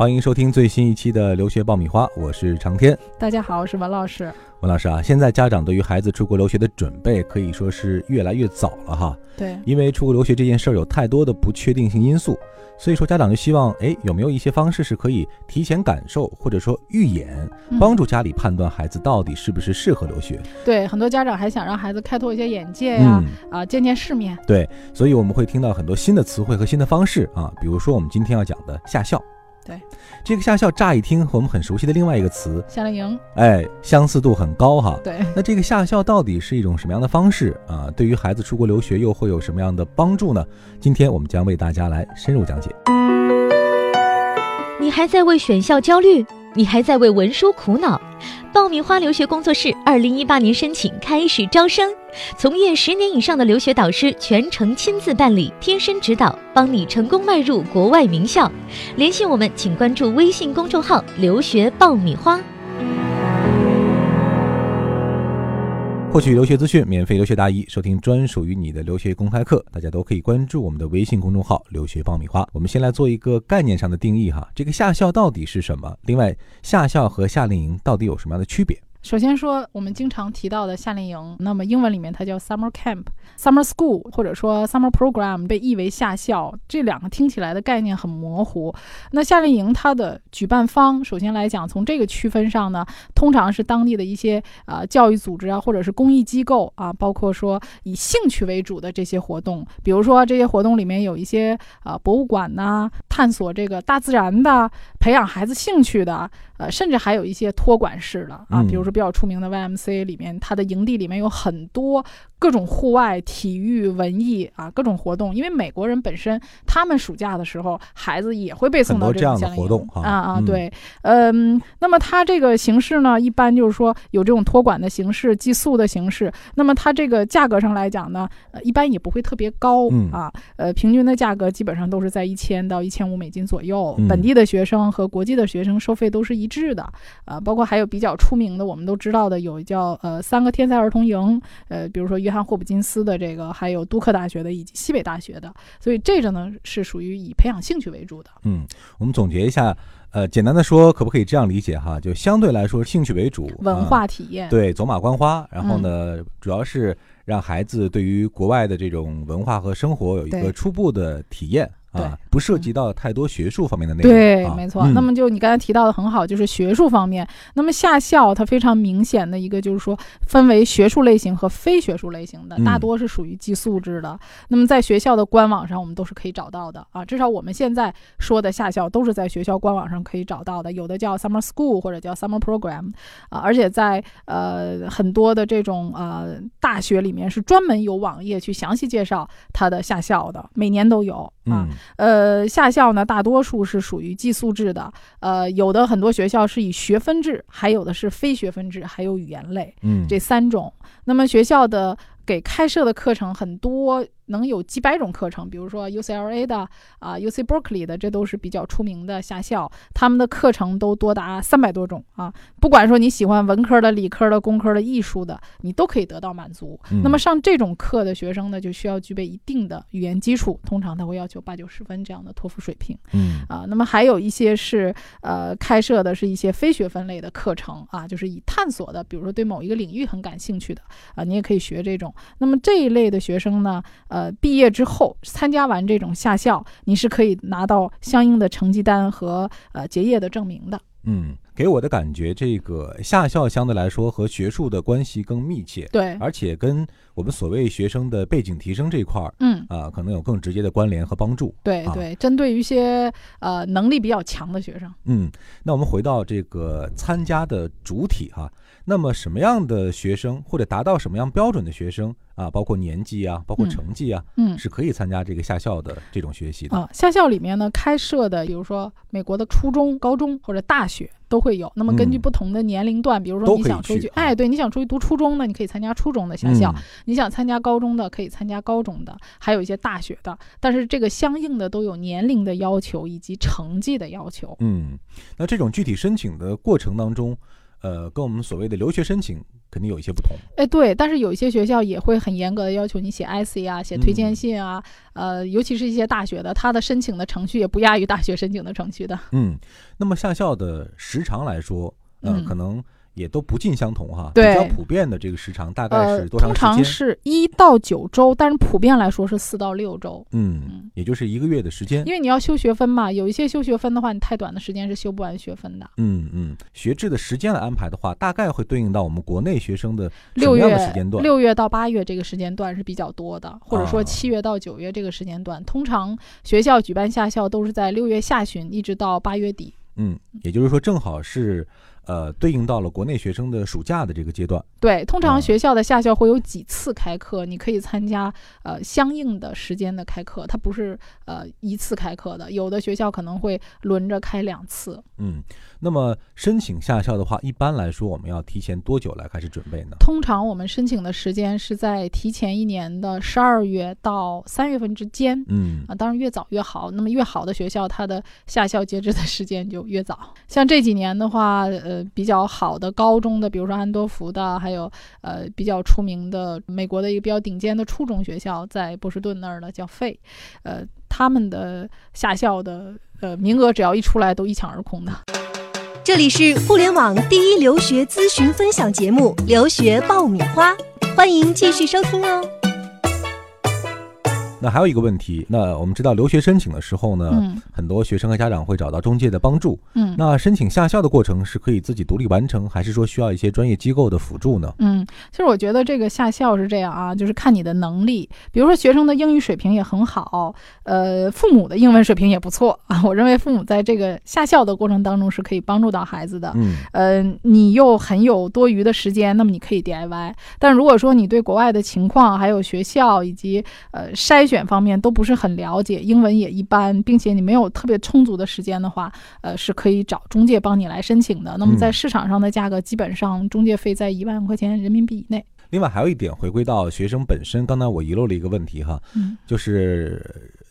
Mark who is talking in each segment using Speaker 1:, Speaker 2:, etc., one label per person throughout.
Speaker 1: 欢迎收听最新一期的留学爆米花，我是长天。
Speaker 2: 大家好，我是文老师。
Speaker 1: 文老师啊，现在家长对于孩子出国留学的准备可以说是越来越早了哈。
Speaker 2: 对，
Speaker 1: 因为出国留学这件事儿有太多的不确定性因素，所以说家长就希望，哎，有没有一些方式是可以提前感受或者说预演，帮助家里判断孩子到底是不是适合留学？
Speaker 2: 对，很多家长还想让孩子开拓一些眼界呀，啊，见见世面。
Speaker 1: 对，所以我们会听到很多新的词汇和新的方式啊，比如说我们今天要讲的下校。
Speaker 2: 对，
Speaker 1: 这个夏校乍一听和我们很熟悉的另外一个词
Speaker 2: 夏令营，
Speaker 1: 哎，相似度很高哈。
Speaker 2: 对，
Speaker 1: 那这个夏校到底是一种什么样的方式啊？对于孩子出国留学又会有什么样的帮助呢？今天我们将为大家来深入讲解。
Speaker 3: 你还在为选校焦虑？你还在为文书苦恼？爆米花留学工作室二零一八年申请开始招生，从业十年以上的留学导师全程亲自办理，贴身指导，帮你成功迈入国外名校。联系我们，请关注微信公众号“留学爆米花”。
Speaker 1: 获取留学资讯，免费留学答疑，收听专属于你的留学公开课，大家都可以关注我们的微信公众号“留学爆米花”。我们先来做一个概念上的定义哈，这个下校到底是什么？另外，下校和夏令营到底有什么样的区别？
Speaker 2: 首先说，我们经常提到的夏令营，那么英文里面它叫 summer camp、summer school，或者说 summer program，被译为夏校。这两个听起来的概念很模糊。那夏令营它的举办方，首先来讲，从这个区分上呢，通常是当地的一些呃教育组织啊，或者是公益机构啊，包括说以兴趣为主的这些活动。比如说这些活动里面有一些啊博物馆呐，探索这个大自然的，培养孩子兴趣的。呃，甚至还有一些托管式的啊，比如说比较出名的 YMCA 里面，它的营地里面有很多。各种户外体育、文艺啊，各种活动。因为美国人本身，他们暑假的时候，孩子也会被送到
Speaker 1: 这样的活动
Speaker 2: 啊啊，对，嗯，那么它这个形式呢，一般就是说有这种托管的形式、寄宿的形式。那么它这个价格上来讲呢，呃，一般也不会特别高啊，呃，平均的价格基本上都是在一千到一千五美金左右。本地的学生和国际的学生收费都是一致的啊，包括还有比较出名的，我们都知道的有叫呃三个天才儿童营，呃，比如说约。约翰霍普金斯的这个，还有杜克大学的，以及西北大学的，所以这个呢是属于以培养兴趣为主的。
Speaker 1: 嗯，我们总结一下，呃，简单的说，可不可以这样理解哈？就相对来说，兴趣为主，
Speaker 2: 文化体验，
Speaker 1: 对，走马观花。然后呢，主要是让孩子对于国外的这种文化和生活有一个初步的体验。啊，不涉及到太多学术方面的内容。
Speaker 2: 对，没错。那么就你刚才提到的很好，就是学术方面。那么夏校它非常明显的一个就是说，分为学术类型和非学术类型的，大多是属于寄宿制的。那么在学校的官网上，我们都是可以找到的啊。至少我们现在说的夏校都是在学校官网上可以找到的，有的叫 summer school 或者叫 summer program 啊。而且在呃很多的这种呃大学里面是专门有网页去详细介绍它的夏校的，每年都有啊。呃，下校呢，大多数是属于寄宿制的。呃，有的很多学校是以学分制，还有的是非学分制，还有语言类，嗯，这三种。那么学校的给开设的课程很多。能有几百种课程，比如说 UCLA 的啊，UC Berkeley 的，这都是比较出名的夏校，他们的课程都多达三百多种啊。不管说你喜欢文科的、理科的、工科的、艺术的，你都可以得到满足。那么上这种课的学生呢，就需要具备一定的语言基础，通常他会要求八九十分这样的托福水平。
Speaker 1: 嗯
Speaker 2: 啊，那么还有一些是呃开设的是一些非学分类的课程啊，就是以探索的，比如说对某一个领域很感兴趣的啊，你也可以学这种。那么这一类的学生呢，呃。呃，毕业之后参加完这种夏校，你是可以拿到相应的成绩单和呃结业的证明的。
Speaker 1: 嗯，给我的感觉，这个夏校相对来说和学术的关系更密切，
Speaker 2: 对，
Speaker 1: 而且跟我们所谓学生的背景提升这一块儿，
Speaker 2: 嗯
Speaker 1: 啊，可能有更直接的关联和帮助。
Speaker 2: 对对，针对于一些呃能力比较强的学生。
Speaker 1: 嗯，那我们回到这个参加的主体哈，那么什么样的学生或者达到什么样标准的学生？啊，包括年纪啊，包括成绩啊，
Speaker 2: 嗯，
Speaker 1: 是可以参加这个夏校的这种学习的
Speaker 2: 啊。夏校里面呢，开设的，比如说美国的初中、高中或者大学都会有。那么根据不同的年龄段，比如说你想出去，哎，对，你想出去读初中的，你可以参加初中的夏校；你想参加高中的，可以参加高中的，还有一些大学的。但是这个相应的都有年龄的要求以及成绩的要求。
Speaker 1: 嗯，那这种具体申请的过程当中。呃，跟我们所谓的留学申请肯定有一些不同。
Speaker 2: 哎，对，但是有一些学校也会很严格的要求你写 IC 啊，写推荐信啊，呃，尤其是一些大学的，它的申请的程序也不亚于大学申请的程序的。
Speaker 1: 嗯，那么下校的时长来说，呃，
Speaker 2: 嗯
Speaker 1: 可能也都不尽相同哈。
Speaker 2: 对
Speaker 1: 比较普遍的这个时长大概
Speaker 2: 呃
Speaker 1: 是，多长时间？
Speaker 2: 通常是一到九周，但是普遍来说是四到六周。
Speaker 1: 嗯
Speaker 2: 嗯，
Speaker 1: 也就是一个月的时间。
Speaker 2: 因为你要修学分嘛，有一些修学分的话，你太短的时间是修不完学分的。
Speaker 1: 嗯嗯，学制的时间来安排的话，大概会对应到我们国内学生的什
Speaker 2: 六月
Speaker 1: 的时间段？
Speaker 2: 六月到八月这个时间段是比较多的，或者说
Speaker 1: 啊
Speaker 2: 七月到九月这个时间段，通常学校举办夏校都是在六月下旬一直到八月底。
Speaker 1: 嗯，也就是说正好是呃对应到了国内学生的暑假的这个阶段。
Speaker 2: 对，通
Speaker 1: 啊
Speaker 2: 常学校的夏校会有几次开课，你可以参加呃相应的时间的开课，它不是呃一次开课的，有的学校可能会轮着开两次。
Speaker 1: 嗯，那么申请下校的话，一般来说我们要提前多久来开始准备呢？
Speaker 2: 通常我们申请的时间是在提前一年的十二月到三月份之间。
Speaker 1: 嗯
Speaker 2: 啊，当然越早越好。那么越好的学校，它的下校截止的时间就越早。像这几年的话，呃，比较好的高中的，比如说安多福的，还有呃比较出名的美国的一个比较顶尖的初中学校，在波士顿那儿的叫费，呃，他们的下校的呃名额只要一出来都一抢而空的。
Speaker 4: 这里是互联网第一留学咨询分享节目《留学爆米花》，欢迎继续收听哦。
Speaker 1: 那还有一个问题，那我们知道留学申请的时候呢，
Speaker 2: 嗯
Speaker 1: 很多学生和家长会找到中介的帮助。
Speaker 2: 嗯。
Speaker 1: 那申请下校的过程是可以自己独立完成，还是说需要一些专业机构的辅助呢？
Speaker 2: 嗯，其实我觉得这个下校是这样啊，就是看你的能力。比如说学生的英语水平也很好，呃，父母的英文水平也不错啊。我认为父母在这个下校的过程当中是可以帮助到孩子的。
Speaker 1: 嗯
Speaker 2: 呃，你又很有多余的时间，那么你可以 DIY。但如果说你对国外的情况、还有学校以及呃筛选方面都不是很了解，英文也一般，并且你没有特别充足的时间的话，呃，是可以找中介帮你来申请的。那么在
Speaker 1: 嗯
Speaker 2: 市场上的价格，基本上中介费在一万块钱人民币以内。
Speaker 1: 另外还有一点，回归到学生本身，刚才我遗漏了一个问题哈，
Speaker 2: 嗯。
Speaker 1: 就是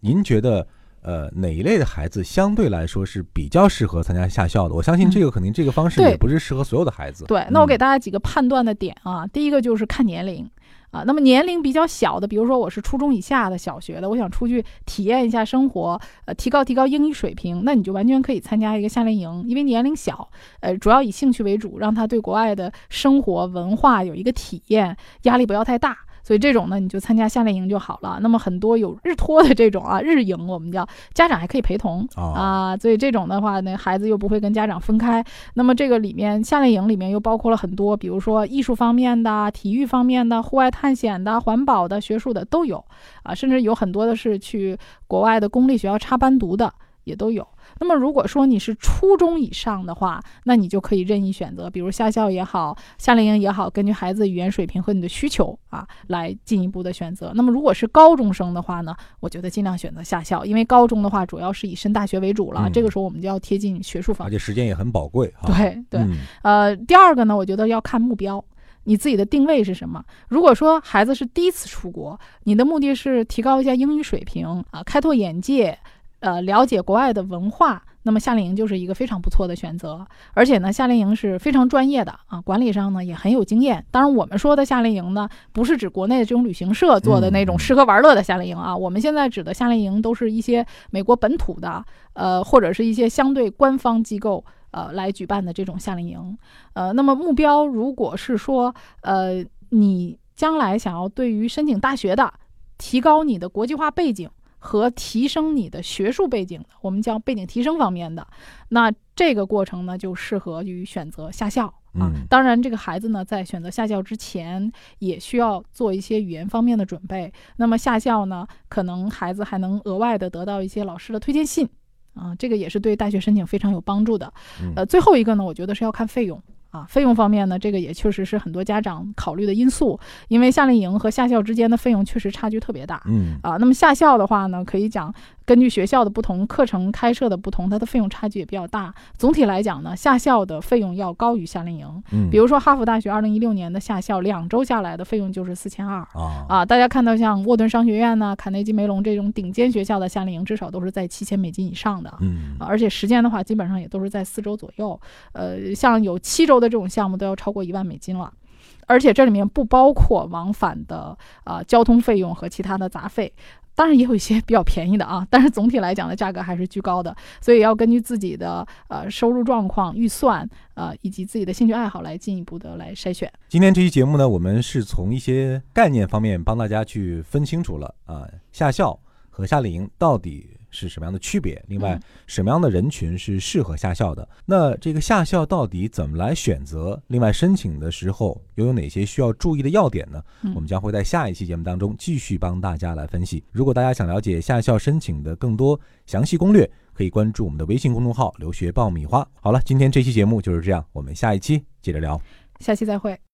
Speaker 1: 您觉得呃哪一类的孩子相对来说是比较适合参加下校的？我相信这个肯定这个方式也不是适合所有的孩子。
Speaker 2: 对，那我给
Speaker 1: 嗯
Speaker 2: 大家几个判断的点啊。第一个就是看年龄啊，那么年龄比较小的，比如说我是初中以下的小学的，我想出去体验一下生活，呃，提高提高英语水平，那你就完全可以参加一个夏令营，因为年龄小，呃，主要以兴趣为主，让他对国外的生活文化有一个体验，压力不要太大。所以这种呢，你就参加夏令营就好了。那么很多有日托的这种啊，日营我们叫家长还可以陪同
Speaker 1: 哦
Speaker 2: 啊，所以这种的话呢，孩子又不会跟家长分开。那么这个里面夏令营里面又包括了很多，比如说艺术方面的、体育方面的、户外探险的、环保的、学术的都有啊，甚至有很多的是去国外的公立学校插班读的也都有。那么如果说你是初中以上的话，那你就可以任意选择，比如夏校也好，夏令营也好，根据孩子语言水平和你的需求啊来进一步的选择。那么如果是高中生的话呢，我觉得尽量选择夏校，因为高中的话主要是以升大学为主了，
Speaker 1: 嗯
Speaker 2: 这个时候我们就要贴近学术方
Speaker 1: 而。且时间也很宝贵哈。
Speaker 2: 对对，
Speaker 1: 嗯
Speaker 2: 呃，第二个呢，我觉得要看目标，你自己的定位是什么。如果说孩子是第一次出国，你的目的是提高一下英语水平啊，开拓眼界，呃，了解国外的文化。那么夏令营就是一个非常不错的选择，而且呢，夏令营是非常专业的啊，管理上呢也很有经验。当然，我们说的夏令营呢，不是指国内的这种旅行社做的那种
Speaker 1: 嗯
Speaker 2: 吃喝玩乐的夏令营啊，我们现在指的夏令营都是一些美国本土的，呃，或者是一些相对官方机构呃来举办的这种夏令营。呃，那么目标如果是说，呃，你将来想要对于申请大学的，提高你的国际化背景和提升你的学术背景的，我们叫背景提升方面的，那这个过程呢，就适合于选择下校。啊
Speaker 1: 嗯，
Speaker 2: 当然，这个孩子呢，在选择下校之前，也需要做一些语言方面的准备。那么下校呢，可能孩子还能额外的得到一些老师的推荐信，啊，这个也是对大学申请非常有帮助的。
Speaker 1: 嗯
Speaker 2: 呃，最后一个呢，我觉得是要看费用啊，费用方面呢，这个也确实是很多家长考虑的因素，因为夏令营和夏校之间的费用确实差距特别大。
Speaker 1: 嗯
Speaker 2: 啊，那么夏校的话呢，可以讲根据学校的不同，课程开设的不同，它的费用差距也比较大。总体来讲呢，夏校的费用要高于夏令营。
Speaker 1: 嗯，
Speaker 2: 比如说哈佛大学二零一六年的夏校两周下来的费用就是四千二
Speaker 1: 啊
Speaker 2: 啊，大家看到像沃顿商学院呢、卡内基梅隆这种顶尖学校的夏令营，至少都是在七千美金以上的。
Speaker 1: 嗯
Speaker 2: 而且时间的话，基本上也都是在四周左右。呃，像有七周的这种项目，都要超过一万美金了。而且这里面不包括往返的呃交通费用和其他的杂费，当然也有一些比较便宜的啊，但是总体来讲的价格还是居高的，所以要根据自己的呃收入状况、预算呃以及自己的兴趣爱好来进一步的来筛选。
Speaker 1: 今天这期节目呢，我们是从一些概念方面帮大家去分清楚了啊，夏校和夏令营到底是什么样的区别？另外
Speaker 2: 嗯，
Speaker 1: 什么样的人群是适合夏校的？那这个夏校到底怎么来选择？另外，申请的时候又有哪些需要注意的要点呢？
Speaker 2: 嗯
Speaker 1: 我们将会在下一期节目当中继续帮大家来分析。如果大家想了解夏校申请的更多详细攻略，可以关注我们的微信公众号“留学爆米花”。好了，今天这期节目就是这样，我们下一期接着聊。
Speaker 2: 下期再会。